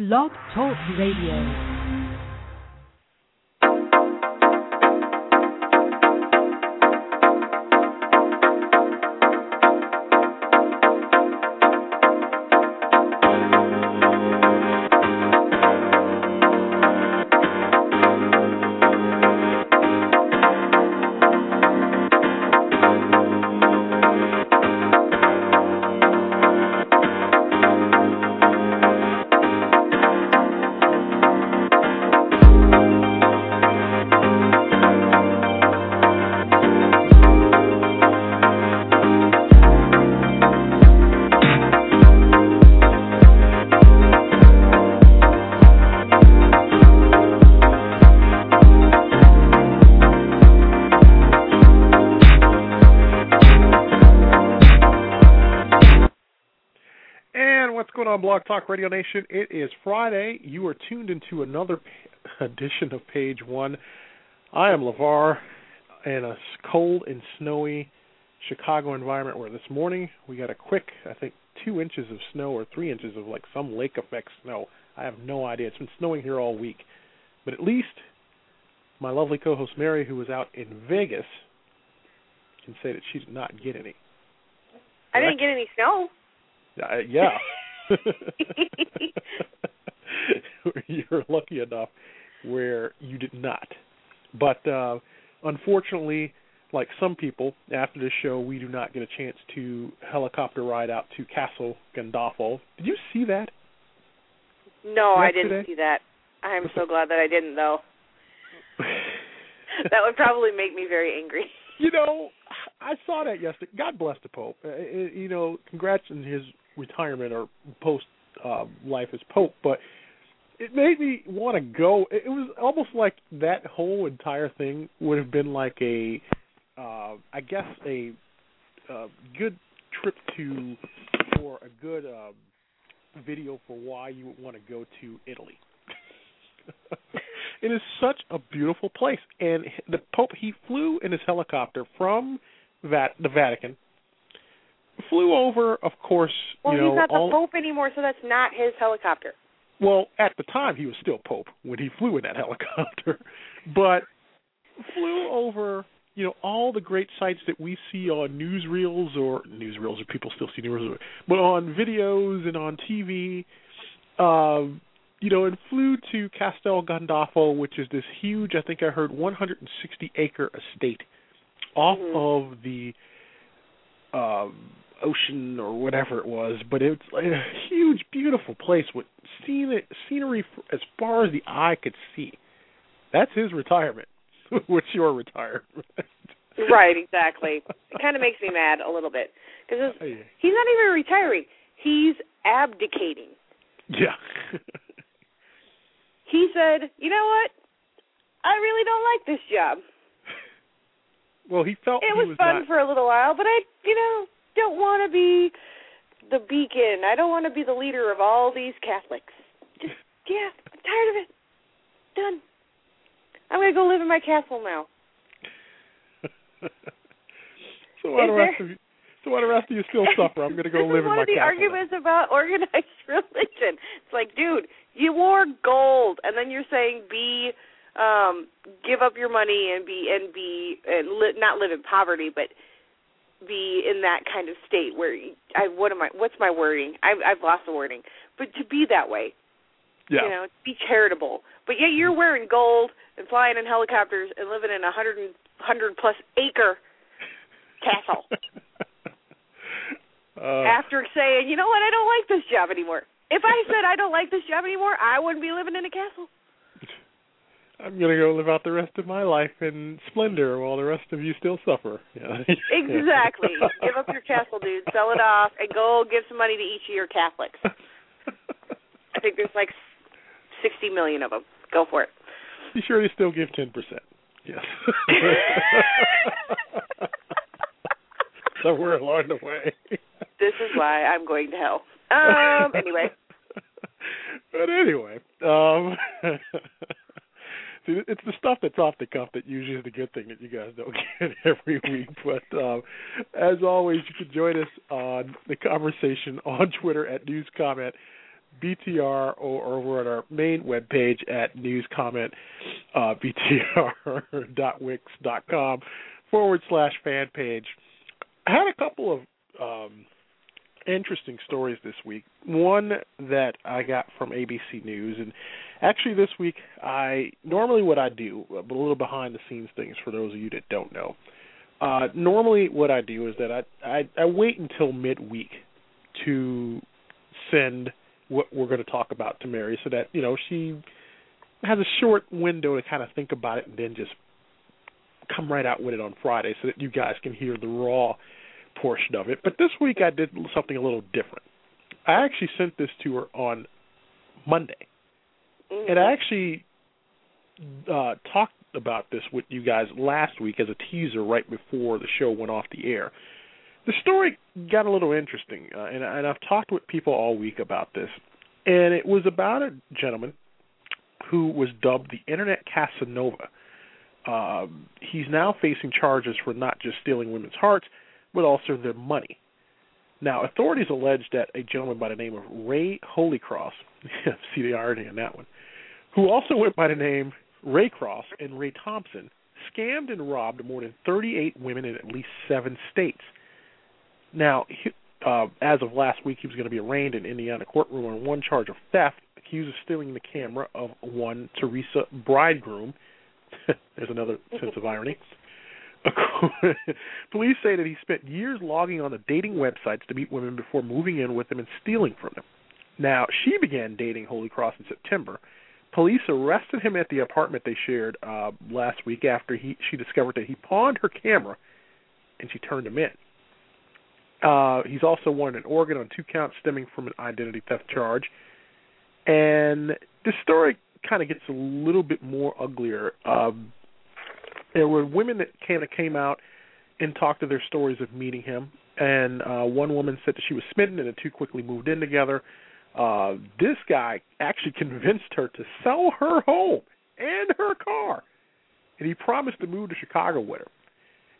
Blog Talk Radio. Blog Talk Radio Nation. It is Friday. You are tuned into another edition of Page One. I am LeVar in a cold and snowy Chicago environment where this morning we got a quick, I think, two inches of snow or three inches of like some lake effect snow. I have no idea. It's been snowing here all week. But at least my lovely co host Mary, who was out in Vegas, can say that she did not get any. I didn't get any snow. Uh, yeah. You're lucky enough where you did not. But uh, unfortunately, like some people, after this show, we do not get a chance to helicopter ride out to Castel Gandolfo. Did you see that? No, yesterday? I didn't see that. I'm so glad that I didn't, though. that would probably make me very angry. You know, I saw that yesterday. God bless the Pope. Uh, you know, congrats on his retirement or post uh, life as Pope, but it made me want to go. It was almost like that whole entire thing would have been like a, uh, I guess a, uh, good trip to or a good uh, video for why you would want to go to Italy. it is such a beautiful place, and the Pope he flew in his helicopter from Vat- the Vatican flew over, of course. Well, you know, he's not the all, Pope anymore, so that's not his helicopter. Well, at the time he was still Pope when he flew in that helicopter, but flew over. You know all the great sites that we see on newsreels or newsreels, or people still see newsreels, but on videos and on TV. Um, you know, and flew to Castel Gandolfo, which is this huge, I think I heard, 160 acre estate off mm-hmm. of the um, ocean or whatever it was, but it's like a huge, beautiful place with scenic, scenery as far as the eye could see. That's his retirement. What's your retirement? right, exactly. It kind of makes me mad a little bit because Oh, he's not even retiring; he's abdicating. Yeah. he said, "You know what? I really don't like this job." Well, he felt it he was, was fun not, for a little while, but I, you know, don't want to be the beacon. I don't want to be the leader of all these Catholics. Just yeah, I'm tired of it. Done. I'm gonna go live in my castle now. so why Is the there- rest of you? So why the rest of you still suffer? I'm going to go this live is in one of the castle. arguments about organized religion. It's like, dude, you wore gold, and then you're saying be, um, give up your money and be and be and li- not live in poverty, but be in that kind of state where I what am I? What's my wording? I've I've lost the wording. But to be that way, Yeah. you know, be charitable. But yet you're wearing gold and flying in helicopters and living in a hundred and hundred plus acre castle. uh, after saying, you know what, I don't like this job anymore. If I said I don't like this job anymore, I wouldn't be living in a castle. I'm going to go live out the rest of my life in splendor while the rest of you still suffer. Yeah. Exactly. give up your castle, dude. Sell it off and go give some money to each of your Catholics. I think there's like 60 million of them. Go for it. Be sure to still give 10%. Yes. Somewhere along the way. This is why I'm going to hell. Um. Anyway. but anyway, um, see, it's the stuff that's off the cuff that usually is the good thing that you guys don't get every week. But um, as always, you can join us on the conversation on Twitter at News Comment BTR or over at our main webpage at news comment uh, BTR.wix.com forward slash fan page. I had a couple of um, interesting stories this week. One that I got from ABC News, and actually this week I normally what I do, but a little behind the scenes things for those of you that don't know. Uh, normally, what I do is that I, I I wait until midweek to send what we're going to talk about to Mary, so that you know she has a short window to kind of think about it, and then just come right out with it on Friday, so that you guys can hear the raw portion of it. But this week I did something a little different. I actually sent this to her on Monday, Mm-hmm. and I actually uh, talked about this with you guys last week as a teaser right before the show went off the air. The story got a little interesting, uh, and, and I've talked with people all week about this. And it was about a gentleman who was dubbed the Internet Casanova. Um, he's now facing charges for not just stealing women's hearts, but also their money. Now, authorities allege that a gentleman by the name of Ray Holycross, see the irony in that one, who also went by the name Ray Cross and Ray Thompson, scammed and robbed more than 38 women in at least seven states. Now, uh, as of last week, he was going to be arraigned in Indiana courtroom on one charge of theft, accused of stealing the camera of one Teresa Bridegroom. There's another sense of irony. Police say that he spent years logging on the dating websites to meet women before moving in with them and stealing from them. Now, she began dating Holycross in September. Police arrested him at the apartment they shared uh, last week after he she discovered that he pawned her camera and she turned him in. Uh, he's also wanted in Oregon on two counts stemming from an identity theft charge. And this story kind of gets a little bit more uglier. Um, there were women that kind of came out and talked to their stories of meeting him. And uh, one woman said that she was smitten and the two quickly moved in together. Uh, this guy actually convinced her to sell her home and her car. And he promised to move to Chicago with her.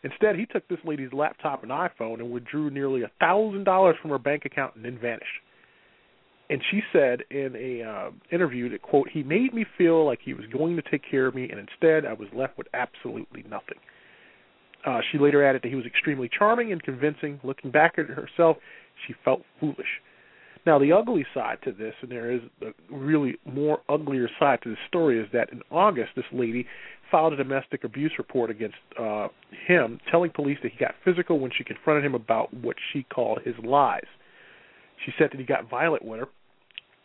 Instead, he took this lady's laptop and iPhone and withdrew nearly a thousand dollars from her bank account and then vanished. And she said in a uh, interview that quote he made me feel like he was going to take care of me, and instead I was left with absolutely nothing. Uh, she later added that he was extremely charming and convincing. Looking back at herself, she felt foolish. Now, the ugly side to this, and there is a really more uglier side to this story, is that in August, this lady filed a domestic abuse report against uh, him, telling police that he got physical when she confronted him about what she called his lies. She said that he got violent with her,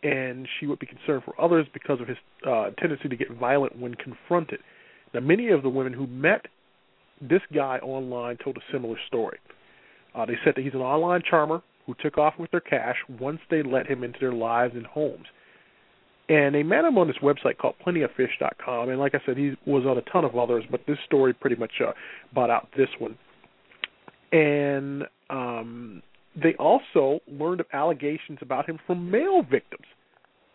and she would be concerned for others because of his uh, tendency to get violent when confronted. Now, many of the women who met this guy online told a similar story. Uh, they said that he's an online charmer who took off with their cash once they let him into their lives and homes. And they met him on this website called plentyoffish.com. And like I said, he was on a ton of others, but this story pretty much uh, bought out this one. And um, they also learned of allegations about him from male victims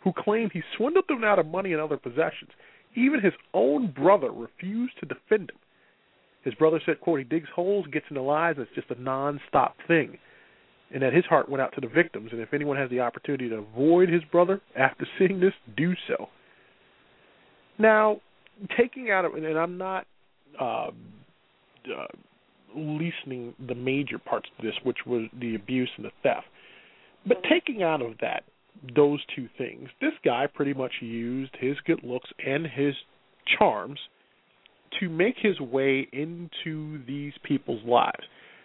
who claimed he swindled them out of money and other possessions. Even his own brother refused to defend him. His brother said, quote, he digs holes, gets into lies, and it's just a non-stop thing. And that his heart went out to the victims, and if anyone has the opportunity to avoid his brother after seeing this, do so. Now, taking out of, and I'm not uh, uh, leasing the major parts of this, which was the abuse and the theft, but mm-hmm. taking out of that those two things, this guy pretty much used his good looks and his charms to make his way into these people's lives.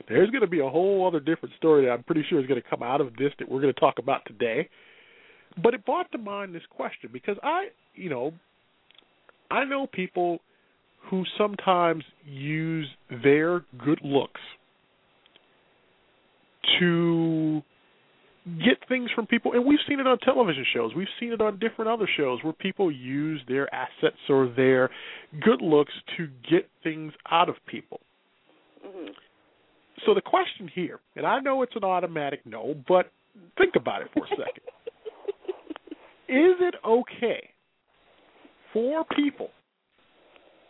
There's going to be a whole other different story that I'm pretty sure is going to come out of this that we're going to talk about today. But it brought to mind this question because I, you know, I know people who sometimes use their good looks to get things from people. And we've seen it on television shows. We've seen it on different other shows where people use their assets or their good looks to get things out of people. Mm-hmm. so the question here and i know it's an automatic no but think about it for a second. Is it okay for people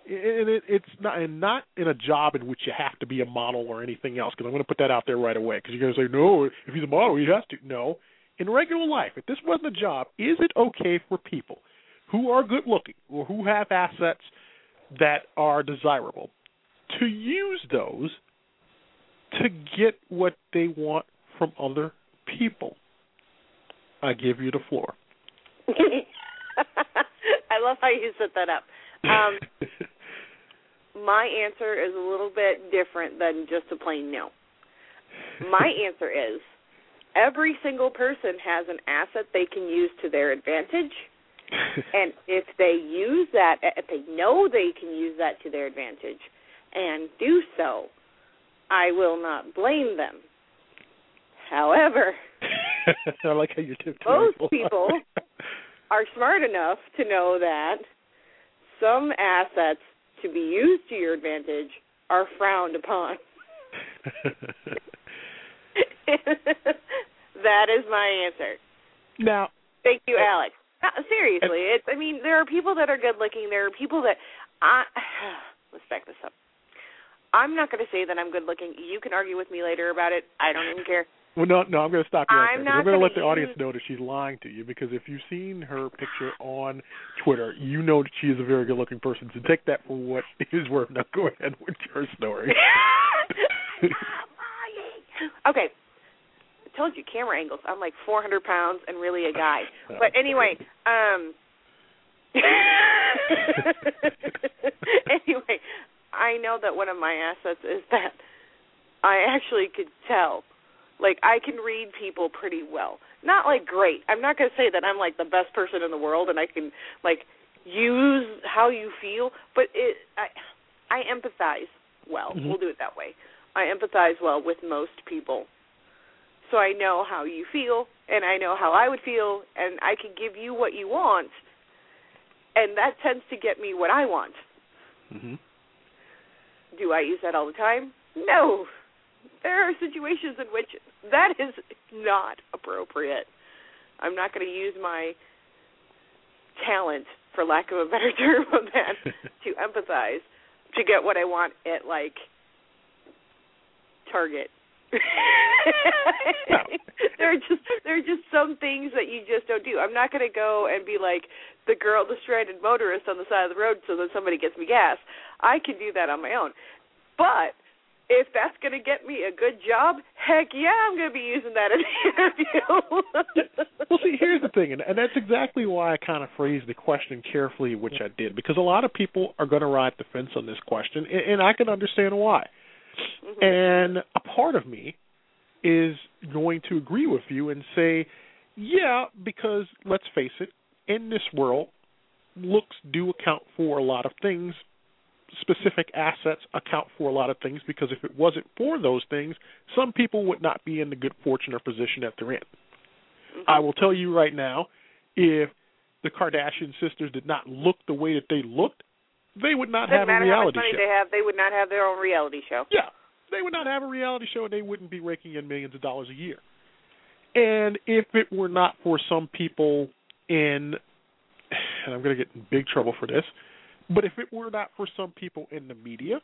and it, it's not and not in a job in which you have to be a model or anything else because I'm going to put that out there right away because you're going to say no if he's a model he has to no in regular life, if this wasn't a job, is it okay for people who are good looking or who have assets that are desirable to use those to get what they want from other people? I give you the floor. I love how you set that up. Um, my answer is a little bit different than just a plain no. My answer is every single person has an asset they can use to their advantage. and if they use that, if they know they can use that to their advantage and do so, I will not blame them. However, I like how you're most people are smart enough to know that some assets to be used to your advantage are frowned upon. that is my answer. Now, thank you, uh, Alex. Uh, seriously, it's. I mean, there are people that are good looking. There are people that I. Let's back this up. I'm not going to say that I'm good looking. You can argue with me later about it. I don't even care. Well, no, no, I'm going to stop you right I'm there. not I'm going to let the audience know that she's lying to you because if you've seen her picture on Twitter, you know that she is a very good-looking person. So take that for what it is worth. Now go ahead with your story. okay. I told you camera angles. I'm like 400 pounds and really a guy. But anyway, um anyway, I know that one of my assets is that I actually could tell. Like I can read people pretty well. Not like great. I'm not going to say that I'm like the best person in the world and I can like use how you feel, but it I I empathize well. Mhm. We'll do it that way. I empathize well with most people. So I know how you feel and I know how I would feel and I can give you what you want. And that tends to get me what I want. hmm Do I use that all the time? No. There are situations in which that is not appropriate. I'm not going to use my talent, for lack of a better term of that, to empathize to get what I want at like Target. there are just there are just some things that you just don't do. I'm not going to go and be like the girl, the stranded motorist on the side of the road, so that somebody gets me gas. I can do that on my own. But if that's going to get me a good job, heck yeah, I'm going to be using that in the interview. well, see, here's the thing, and, and that's exactly why I kind of phrased the question carefully, which I did, because a lot of people are going to ride the fence on this question, and, and I can understand why. Mhm. And a part of me is going to agree with you and say, yeah, because let's face it, in this world, looks do account for a lot of things. Specific assets account for a lot of things because if it wasn't for those things, some people would not be in the good fortune or position that they're in. Mhm. I will tell you right now, if the Kardashian sisters did not look the way that they looked, they would not Doesn't have a matter how much reality money show. they have, they would not have their own reality show. Yeah, they would not have a reality show, and they wouldn't be raking in millions of dollars a year. And if it were not for some people in, and I'm going to get in big trouble for this, but if it were not for some people in the media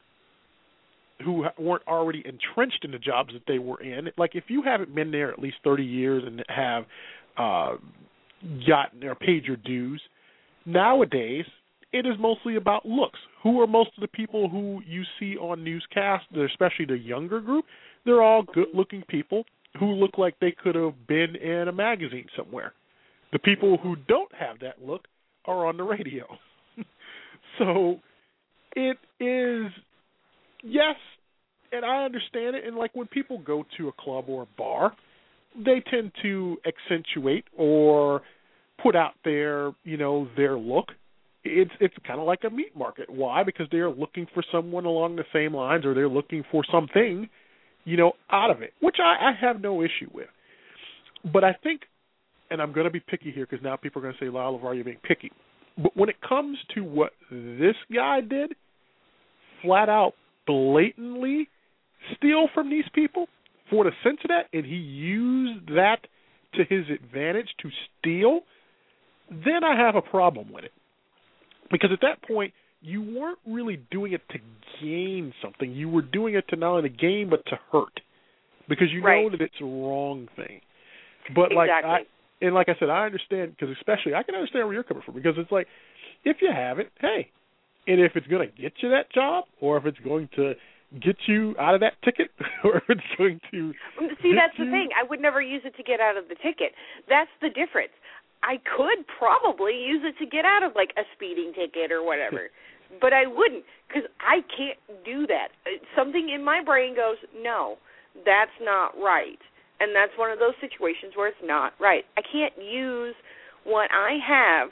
who weren't already entrenched in the jobs that they were in, like if you haven't been there at least 30 years and have uh, gotten or paid your dues, nowadays it is mostly about looks. Who are most of the people who you see on newscasts, especially the younger group? They're all good-looking people who look like they could have been in a magazine somewhere. The people who don't have that look are on the radio. so it is yes, and I understand it and like when people go to a club or a bar, they tend to accentuate or put out their, you know, their look it's it's kind of like a meat market. Why? Because they're looking for someone along the same lines, or they're looking for something, you know, out of it, which I, I have no issue with. But I think, and I'm going to be picky here because now people are going to say, "Lyle LeVar, you're being picky." But when it comes to what this guy did, flat out, blatantly steal from these people for the sense of that, and he used that to his advantage to steal, then I have a problem with it because at that point you weren't really doing it to gain something. You were doing it to not only gain but to hurt, because you know that it's a wrong thing. But like exactly. I and like I said, I understand because especially I can understand where you're coming from because it's like if you have it, hey, and if it's going to get you that job or if it's going to get you out of that ticket or if it's going to See, get that's the thing. I would never use it to get out of the ticket. That's the difference. I could probably use it to get out of like a speeding ticket or whatever, but I wouldn't because I can't do that. Uh, Something in my brain goes, no, that's not right, and that's one of those situations where it's not right. I can't use what I have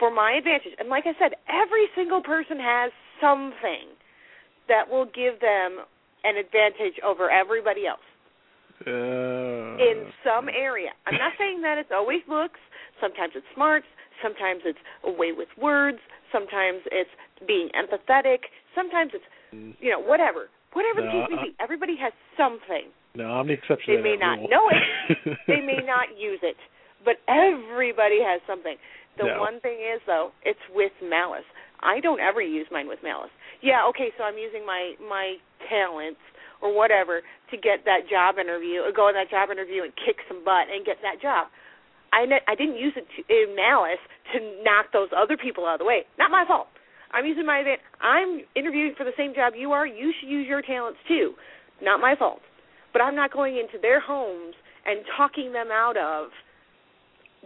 for my advantage. And like I said, every single person has something that will give them an advantage over everybody else uh, in some area. I'm not saying that it's always looks. Sometimes it's smarts. Sometimes it's a way with words. Sometimes it's being empathetic. Sometimes it's you know whatever. Whatever the case may be, everybody has something. No, I'm the exception. They may not rule. know it. They may not use it, but everybody has something. The No. one thing is though, it's with malice. I don't ever use mine with malice. Yeah, okay, so I'm using my my talents or whatever to get that job interview, or go in that job interview and kick some butt and get that job. I ne- I didn't use it to, in malice to knock those other people out of the way. Not my fault. I'm using my I'm interviewing for the same job you are. You should use your talents too. Not my fault. But I'm not going into their homes and talking them out of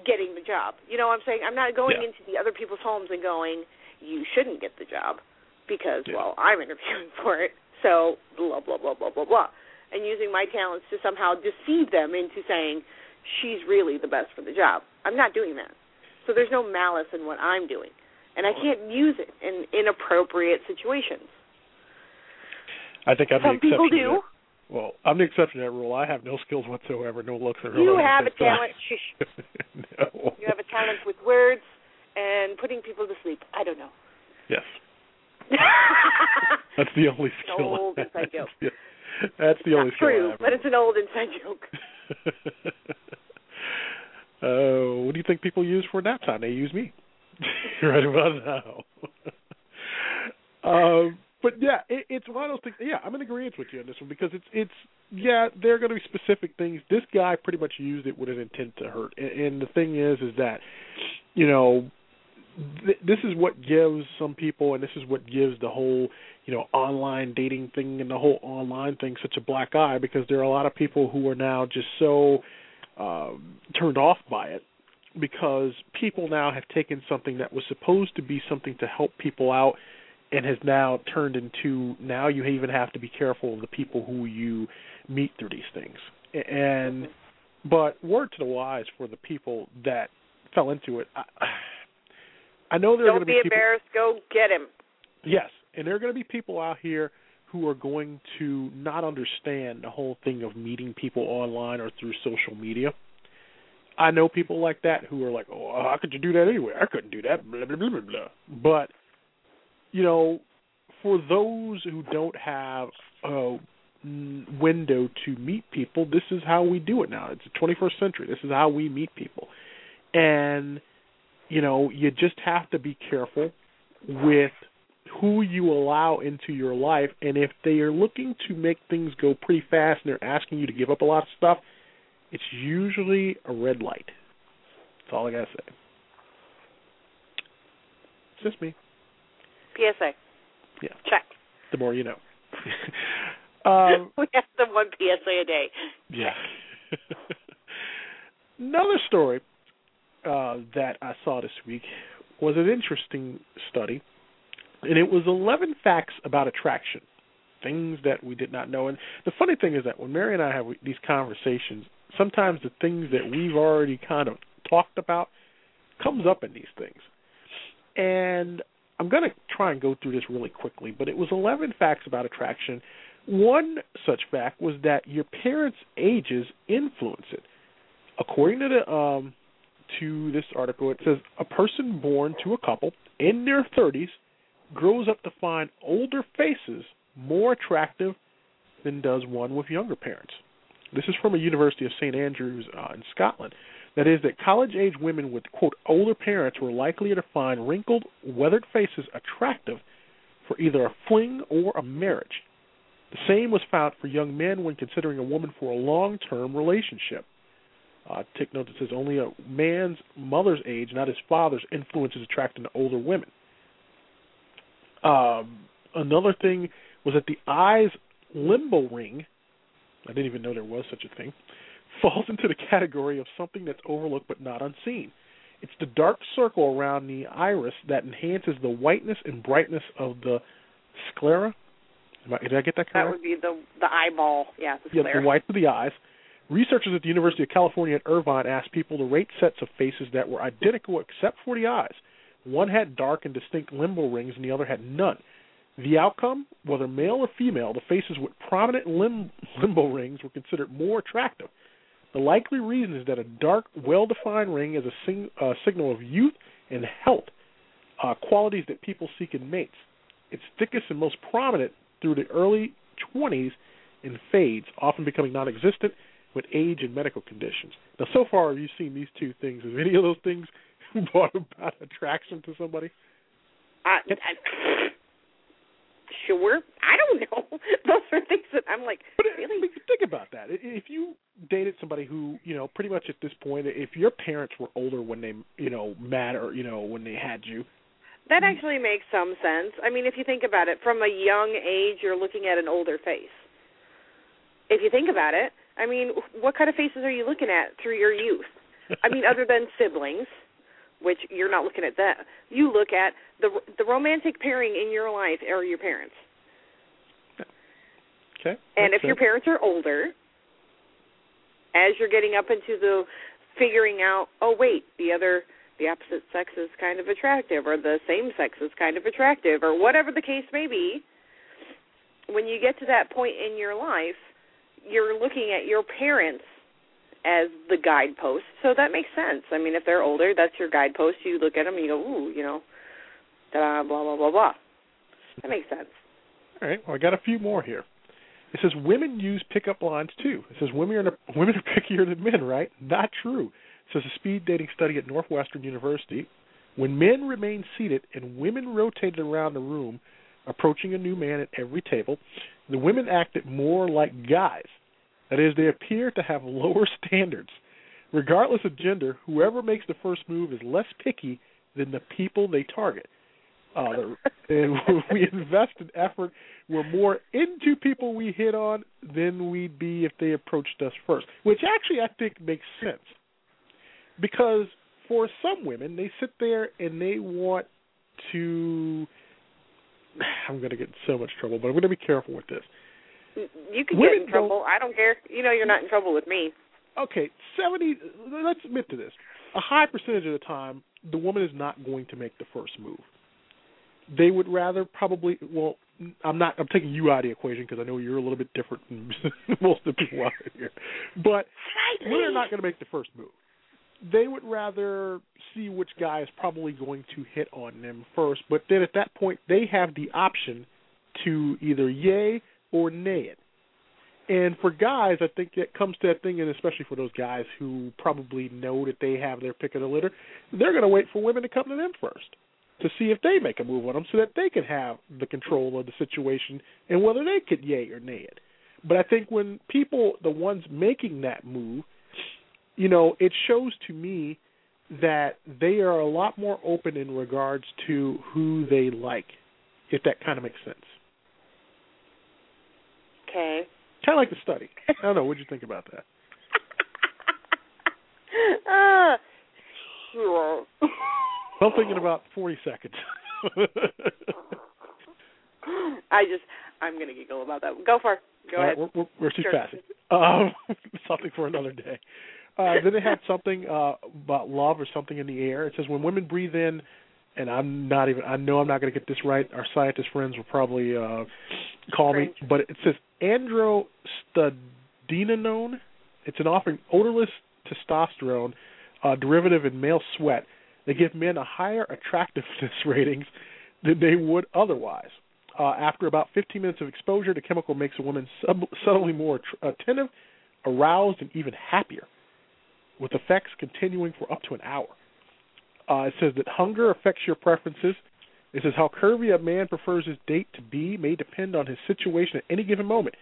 getting the job. You know what I'm saying? I'm not going Yeah. into the other people's homes and going, "You shouldn't get the job because Yeah. well, I'm interviewing for it." So blah blah blah blah blah blah. And using my talents to somehow deceive them into saying she's really the best for the job. I'm not doing that. So there's no malice in what I'm doing. And I can't use it in inappropriate situations. I think I'm Some people do. Well, I'm the exception to that rule. I have no skills whatsoever, no looks or You have a talent. No. You have a talent with words and putting people to sleep. I don't know. Yes, that's the only An skill. old inside joke. That's the only skill. True, but it's an old inside joke. uh, what do you think people use for nap time? They use me right about now. um, but yeah, it, it's one of those things. Yeah, I'm in agreement with you on this one because it's it's yeah, there are going to be specific things. This guy pretty much used it with an intent to hurt, and, and the thing is, is that you know th- this is what gives some people, and this is what gives the whole you know online dating thing and the whole online thing such a black eye because there are a lot of people who are now just so um, turned off by it because people now have taken something that was supposed to be something to help people out and has now turned into now you even have to be careful of the people who you meet through these things and but word to the wise for the people that fell into it i, I know there are going Don't to be be people embarrassed. Go get him. Yes, and there are going to be people out here who are going to not understand the whole thing of meeting people online or through social media. I know people like that who are like, "Oh, how could you do that anyway? I couldn't do that." Blah blah blah blah blah. But you know, for those who don't have a window to meet people, this is how we do it now. It's the 21st century. This is how we meet people, and you know, you just have to be careful with who you allow into your life and if they are looking to make things go pretty fast and they're asking you to give up a lot of stuff, it's usually a red light. That's all I gotta say. It's just me. PSA. Yeah. Check. The more you know. um we have the one PSA a day. Yeah. Another story uh, that I saw this week was an interesting study, and it was 11 facts about attraction, things that we did not know. And the funny thing is that when Mary and I have these conversations, sometimes the things that we've already kind of talked about comes up in these things. And I'm going to try and go through this really quickly, but it was 11 facts about attraction. One such fact was that your parents' ages influence it. According to the um, to this article, it says a person born to a couple in their 30s grows up to find older faces more attractive than does one with younger parents. This is from a University of St Andrews uh, in Scotland. That is, that college age women with, quote, older parents were likelier to find wrinkled, weathered faces attractive for either a fling or a marriage. The same was found for young men when considering a woman for a long term relationship. Uh, take note that says only a man's mother's age, not his father's, influence is attracting older women. Um, another thing was that the eye's limbal ring, I didn't even know there was such a thing, falls into the category of something that's overlooked but not unseen. It's the dark circle around the iris that enhances the whiteness and brightness of the sclera. Did I get that correct? That would be the the eyeball, yeah, the yeah, the whites of the eyes. Researchers at the University of California at Irvine asked people to rate sets of faces that were identical except for the eyes. One had dark and distinct limbal rings, and the other had none. The outcome, whether male or female, the faces with prominent lim- limbal rings were considered more attractive. The likely reason is that a dark, well-defined ring is a sing- uh, signal of youth and health, uh, qualities that people seek in mates. It's thickest and most prominent through the early 20s and fades, often becoming non-existent with age and medical conditions. Now, so far, have you seen these two things? Have any of those things brought about attraction to somebody? I, I, sure. I don't know. Those are things that I'm like, but uh, really? Think about that. If you dated somebody who, you know, pretty much at this point, if your parents were older when they, you know, met or, you know, when they had you. That actually makes some sense. I mean, if you think about it, from a young age, you're looking at an older face. If you think about it, I mean, what kind of faces are you looking at through your youth? I mean, other than siblings, which you're not looking at that. You look at the the romantic pairing in your life are your parents. Okay. And if sense. your parents are older, as you're getting up into the figuring out, oh wait, the other the opposite sex is kind of attractive or the same sex is kind of attractive or whatever the case may be, when you get to that point in your life, you're looking at your parents as the guidepost. So that makes sense. I mean, if they're older, that's your guidepost. You look at them and you go, ooh, you know, blah blah blah blah. That makes sense. All right. Well, I got a few more here. It says women use pickup lines too. It says women are women are pickier than men, right? Not true. Says a speed dating study at Northwestern University. When men remained seated and women rotated around the room, approaching a new man at every table, the women acted more like guys. That is, they appear to have lower standards. Regardless of gender, whoever makes the first move is less picky than the people they target. Uh, and we invest in effort. We're more into people we hit on than we'd be if they approached us first, which actually I think makes sense. Because for some women, they sit there and they want to I'm going to get in so much trouble, but I'm going to be careful with this. You can Women get in trouble. I don't care. You know, you're not in trouble with me. Okay, seventy. Let's admit to this. A high percentage of the time, the woman is not going to make the first move. They would rather probably. Well, I'm not. I'm taking you out of the equation because I know you're a little bit different than most of the people out here. But women are not going to make the first move they would rather see which guy is probably going to hit on them first. But then at that point, they have the option to either yay or it. And for guys, I think it comes to that thing, and especially for those guys who probably know that they have their pick of the litter, they're going to wait for women to come to them first to see if they make a move on them so that they can have the control of the situation and whether they could yay or nay it. But I think when people, the ones making that move, you know, it shows to me that they are a lot more open in regards to who they like, if that kind of makes sense. Okay. Kind of like the study. I don't know. What'd you think about that? uh, sure. I'm thinking about 40 seconds. I just, I'm going to giggle about that. Go for it. Go ahead. Right, we're, we're too sure. fast. Um, something for another day. Uh, then they had something uh, about love or something in the air. It says when women breathe in, and I'm not even. I know I'm not going to get this right. Our scientist friends will probably uh, call Strange. me, but it says androstenedione. It's an offering odorless testosterone uh, derivative in male sweat. They give men a higher attractiveness ratings than they would otherwise. Uh, after about 15 minutes of exposure, the chemical makes a woman sub- subtly more att- attentive, aroused, and even happier with effects continuing for up to an hour. Uh, it says that hunger affects your preferences. It says how curvy a man prefers his date to be may depend on his situation at any given moment.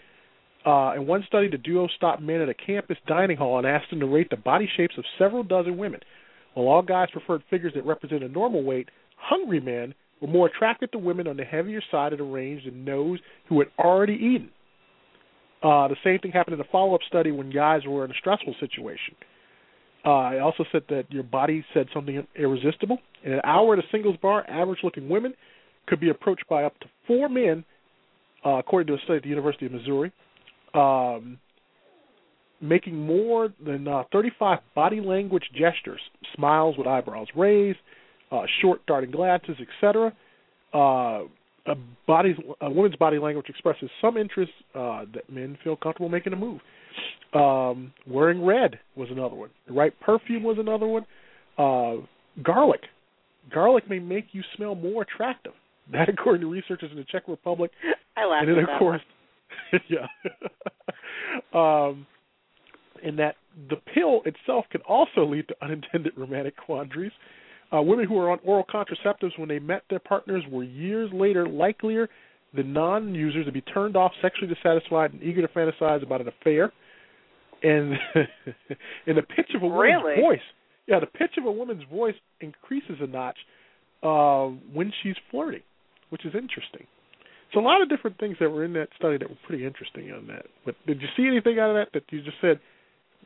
Uh, in one study, the duo stopped men at a campus dining hall and asked them to rate the body shapes of several dozen women. While all guys preferred figures that represented a normal weight, hungry men were more attracted to women on the heavier side of the range than those who had already eaten. Uh, the same thing happened in a follow-up study when guys were in a stressful situation. I also said that your body said something irresistible. In an hour at a singles bar, average-looking women could be approached by up to four men, uh, according to a study at the University of Missouri, um, making more than uh, 35 body language gestures, smiles with eyebrows raised, uh, short darting glances, etc. Uh, a a woman's body language expresses some interest uh, that men feel comfortable making a move. Um, wearing red was another one. The right perfume was another one. Uh, garlic. Garlic may make you smell more attractive. That, according to researchers in the Czech Republic. I laughed and then, of course, yeah. um, and that the pill itself can also lead to unintended romantic quandaries. Uh, women who were on oral contraceptives when they met their partners were years later likelier than non-users to be turned off, sexually dissatisfied, and eager to fantasize about an affair. And and the pitch of a woman's Really? voice, yeah, the pitch of a woman's voice increases a notch uh, when she's flirting, which is interesting. So a lot of different things that were in that study that were pretty interesting on that. But did you see anything out of that that you just said,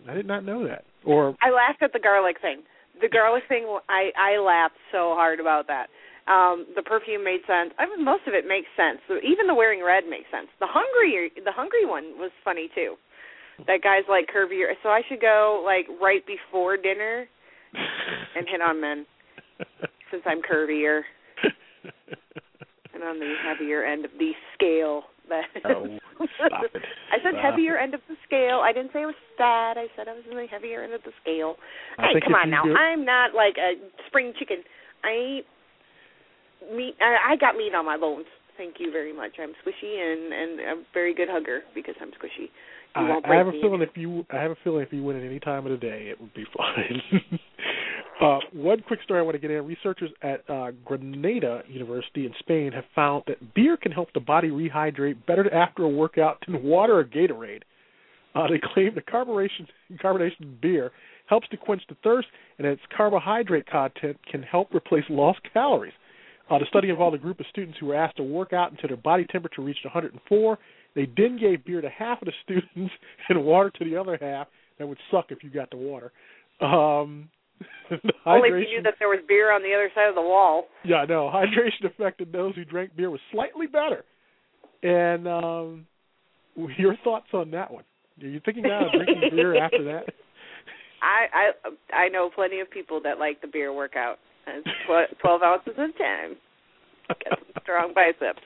I did not know that? Or I laughed at the garlic thing. The garlic thing, I I laughed so hard about that. Um, the perfume made sense. I mean, most of it makes sense. Even the wearing red makes sense. The hungry, the hungry one was funny too. That guy's like curvier, so I should go like right before dinner and hit on men since I'm curvier and on the heavier end of the scale. That Oh, stop it. I said Stop heavier end of the scale. I didn't say it was fat. I said I was in the heavier end of the scale. I hey, come on now. do- I'm not like a spring chicken. I eat meat. I, I got meat on my bones. Thank you very much. I'm squishy and and a very good hugger because I'm squishy. You I, I have a feeling if you I have a feeling if you win at any time of the day, it would be fine. uh, one quick story I want to get in: researchers at uh, Granada University in Spain have found that beer can help the body rehydrate better after a workout than water or Gatorade. Uh, they claim the carbonation carbonation in beer helps to quench the thirst, and its carbohydrate content can help replace lost calories. Uh, the study involved a group of students who were asked to work out until their body temperature reached 104. They then gave beer to half of the students and water to the other half. That would suck if you got the water. Um, Only if you knew that there was beer on the other side of the wall. yeah, no. Hydration affected those who drank beer was slightly better. And um your thoughts on that one? Are you thinking of drinking beer after that? I I I know plenty of people that like the beer workout. It's tw- twelve ounces at a time. Get some strong biceps.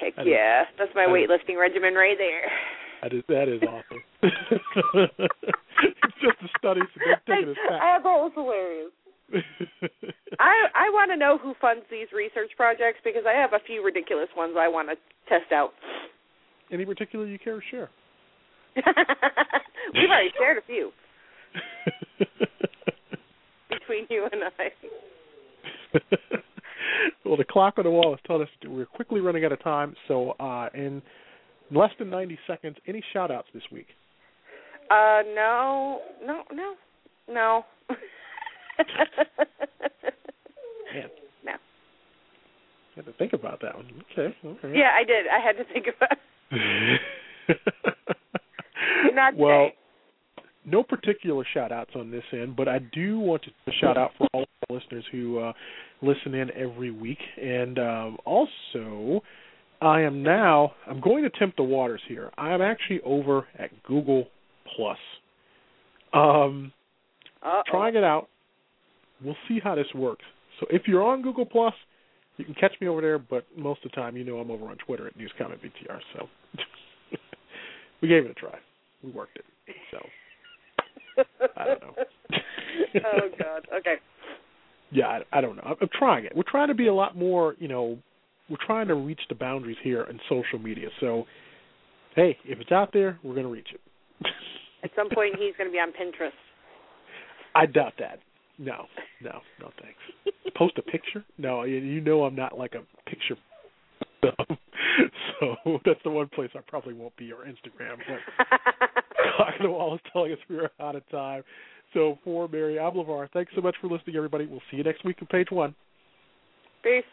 Heck That is- yeah, that's my that is- weightlifting regimen right there. That is that is awesome. it's just a study, so don't take it as I it was hilarious. I I want to know who funds these research projects because I have a few ridiculous ones I want to test out. Any particular you care to share? We've already shared a few between you and I. well, the clock on the wall is telling us we're quickly running out of time. So, uh, in less than 90 seconds, any shout outs this week? Uh, no, no, no, no. Man, no. I had to think about that one. Okay. okay. Yeah, I did. I had to think about. Not today. No particular shout outs on this end, but I do want to shout out for all our listeners who uh, listen in every week. And um, also, I am now I'm going to tempt the waters here. I am actually over at Google Plus. Um, Uh-oh. trying it out. We'll see how this works. So if you're on Google Plus, you can catch me over there. But most of the time, you know, I'm over on Twitter at News Comment BTR. So we gave it a try. We worked it. So I don't know. oh God. Okay. yeah, I, I don't know. I'm, I'm trying it. We're trying to be a lot more. You know, we're trying to reach the boundaries here in social media. So hey, if it's out there, we're going to reach it. At some point, he's going to be on Pinterest. I doubt that. No, no, no, thanks. Post a picture? No, you, you know I'm not like a picture. so that's the one place I probably won't be, or Instagram. But Cock the Wall is telling us we are out of time. So for Mary, I'm LeVar. Thanks so much for listening, everybody. We'll see you next week on page one. Peace.